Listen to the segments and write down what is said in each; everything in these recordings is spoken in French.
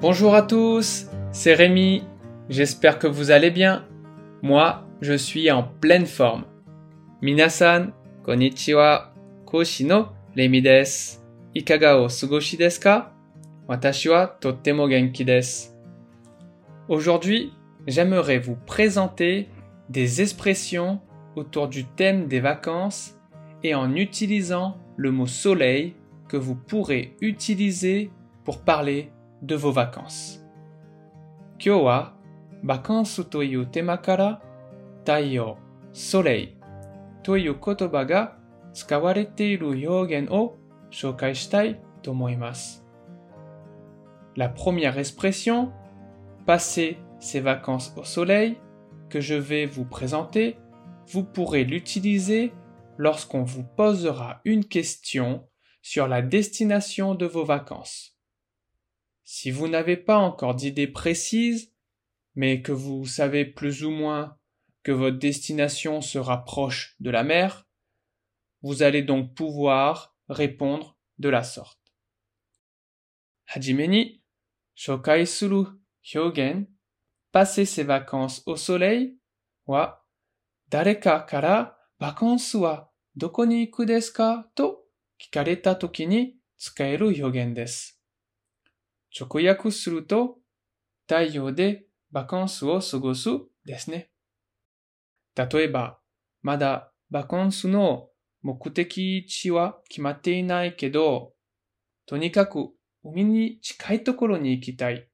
Bonjour à tous, c'est Rémi, j'espère que vous allez bien. Moi, je suis en pleine forme. Minasan, konnichiwa, koshi no. Ikaga o sugoshi. Aujourd'hui, j'aimerais vous présenter des expressions autour du thème des vacances et en utilisant le mot soleil que vous pourrez utiliser pour parler de vos vacances. Kyo wa bakansu toyu tema kara taiyo, soleil toyu kotoba ga tsukawarete iru yogen o shokai shitai tomoimasu. La première expression, passer ces vacances au soleil, que je vais vous présenter, vous pourrez l'utiliser lorsqu'on vous posera une question sur la destination de vos vacances. Si vous n'avez pas encore d'idée précise, mais que vous savez plus ou moins que votre destination sera proche de la mer, vous allez donc pouvoir répondre de la sorte. Hajimeni, shokai suru hyogen, passer ses vacances au soleil, wa dareka kara vacances wa doko ni iku desu ka to kikareta toki ni tsukaeru hyogen desu. 直訳すると太陽でバカンスを過ごすですね。例えば、まだバカンスの目的地は決まっていないけど、とにかく海に近いところに行きたい。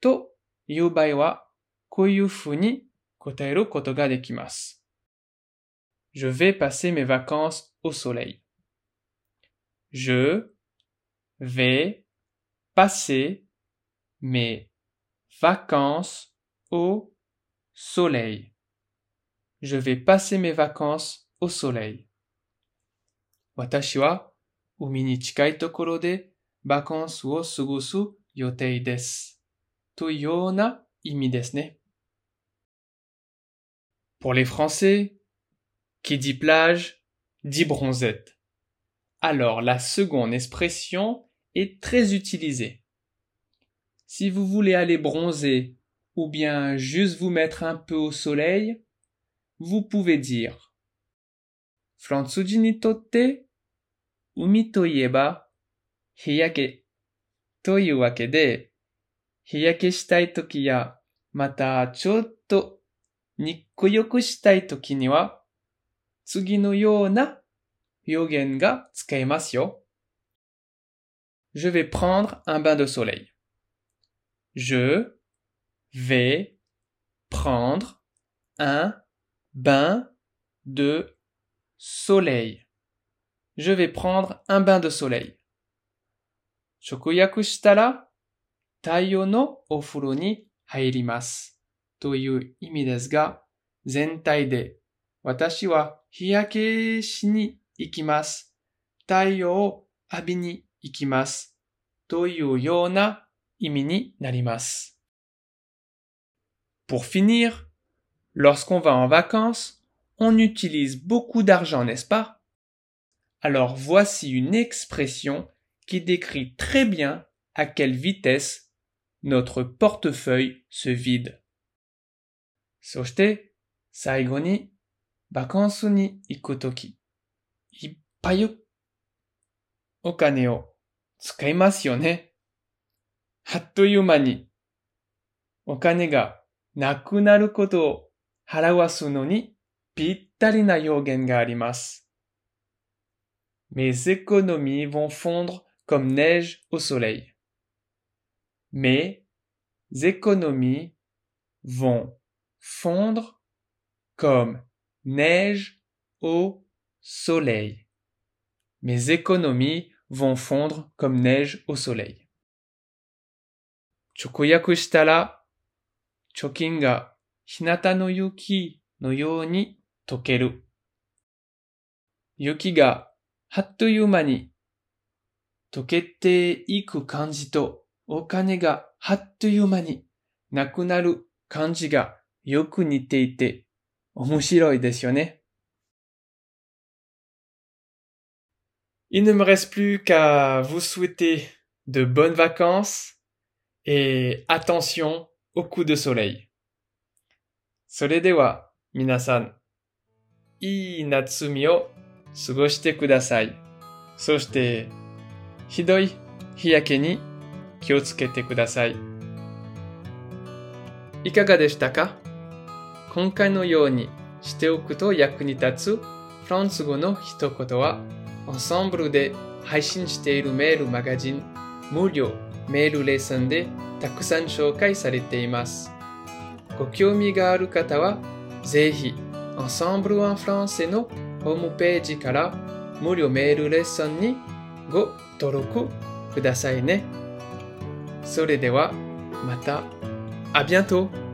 という場合は、こういうふうに答えることができます。Je vais passer mes vacances au soleil. Je vais passer mes vacances au soleil. Je vais passer mes vacances au soleil. Pour les Français, qui dit plage, dit bronzette. Alors la seconde expression est très utilisé. Si vous voulez aller bronzer ou bien juste vous mettre un peu au soleil, vous pouvez dire Flansuji ni totte umi to hiyake to Je vais prendre un bain de soleil. Je vais prendre un bain de soleil. Je vais prendre un bain de soleil. 直訳したら、太陽のお風呂に入ります。という意味ですが、全体で、私は日焼けしに行きます。太陽を浴びに pour finir, lorsqu'on va en vacances, on utilise beaucoup d'argent, n'est-ce pas? Alors voici une expression qui décrit très bien à quelle vitesse notre portefeuille se vide. Soshite, ni お金を使いますよね。あっという間に、お金がなくなることを払わすのにぴったりな表現があります。Mes économies vont fondre comme neige au soleil. Mes économies vont fondre comme neige au soleil. Mes économies vont fondre comme neige au soleil. 直訳したら、貯金が日向の雪のように溶ける。雪があっという間に溶けていく感じとお金があっという間になくなる感じがよく似ていて面白いですよね。Il ne me reste plus qu'à vous souhaiter de bonnes vacances Et attention aux coups de soleil. それでは皆さん、いい夏みを過ごしてください。そして、ひどい日焼けに気をつけてください。いかがでしたか今回のようにしておくと役に立つフランス語の一言は、エンサンブルで配信しているメールマガジン無料メールレッスンでたくさん紹介されています。ご興味がある方は、ぜひ、Ensemble en français のホームページから無料メールレッスンにご登録くださいね。それでは、また、à bientôt!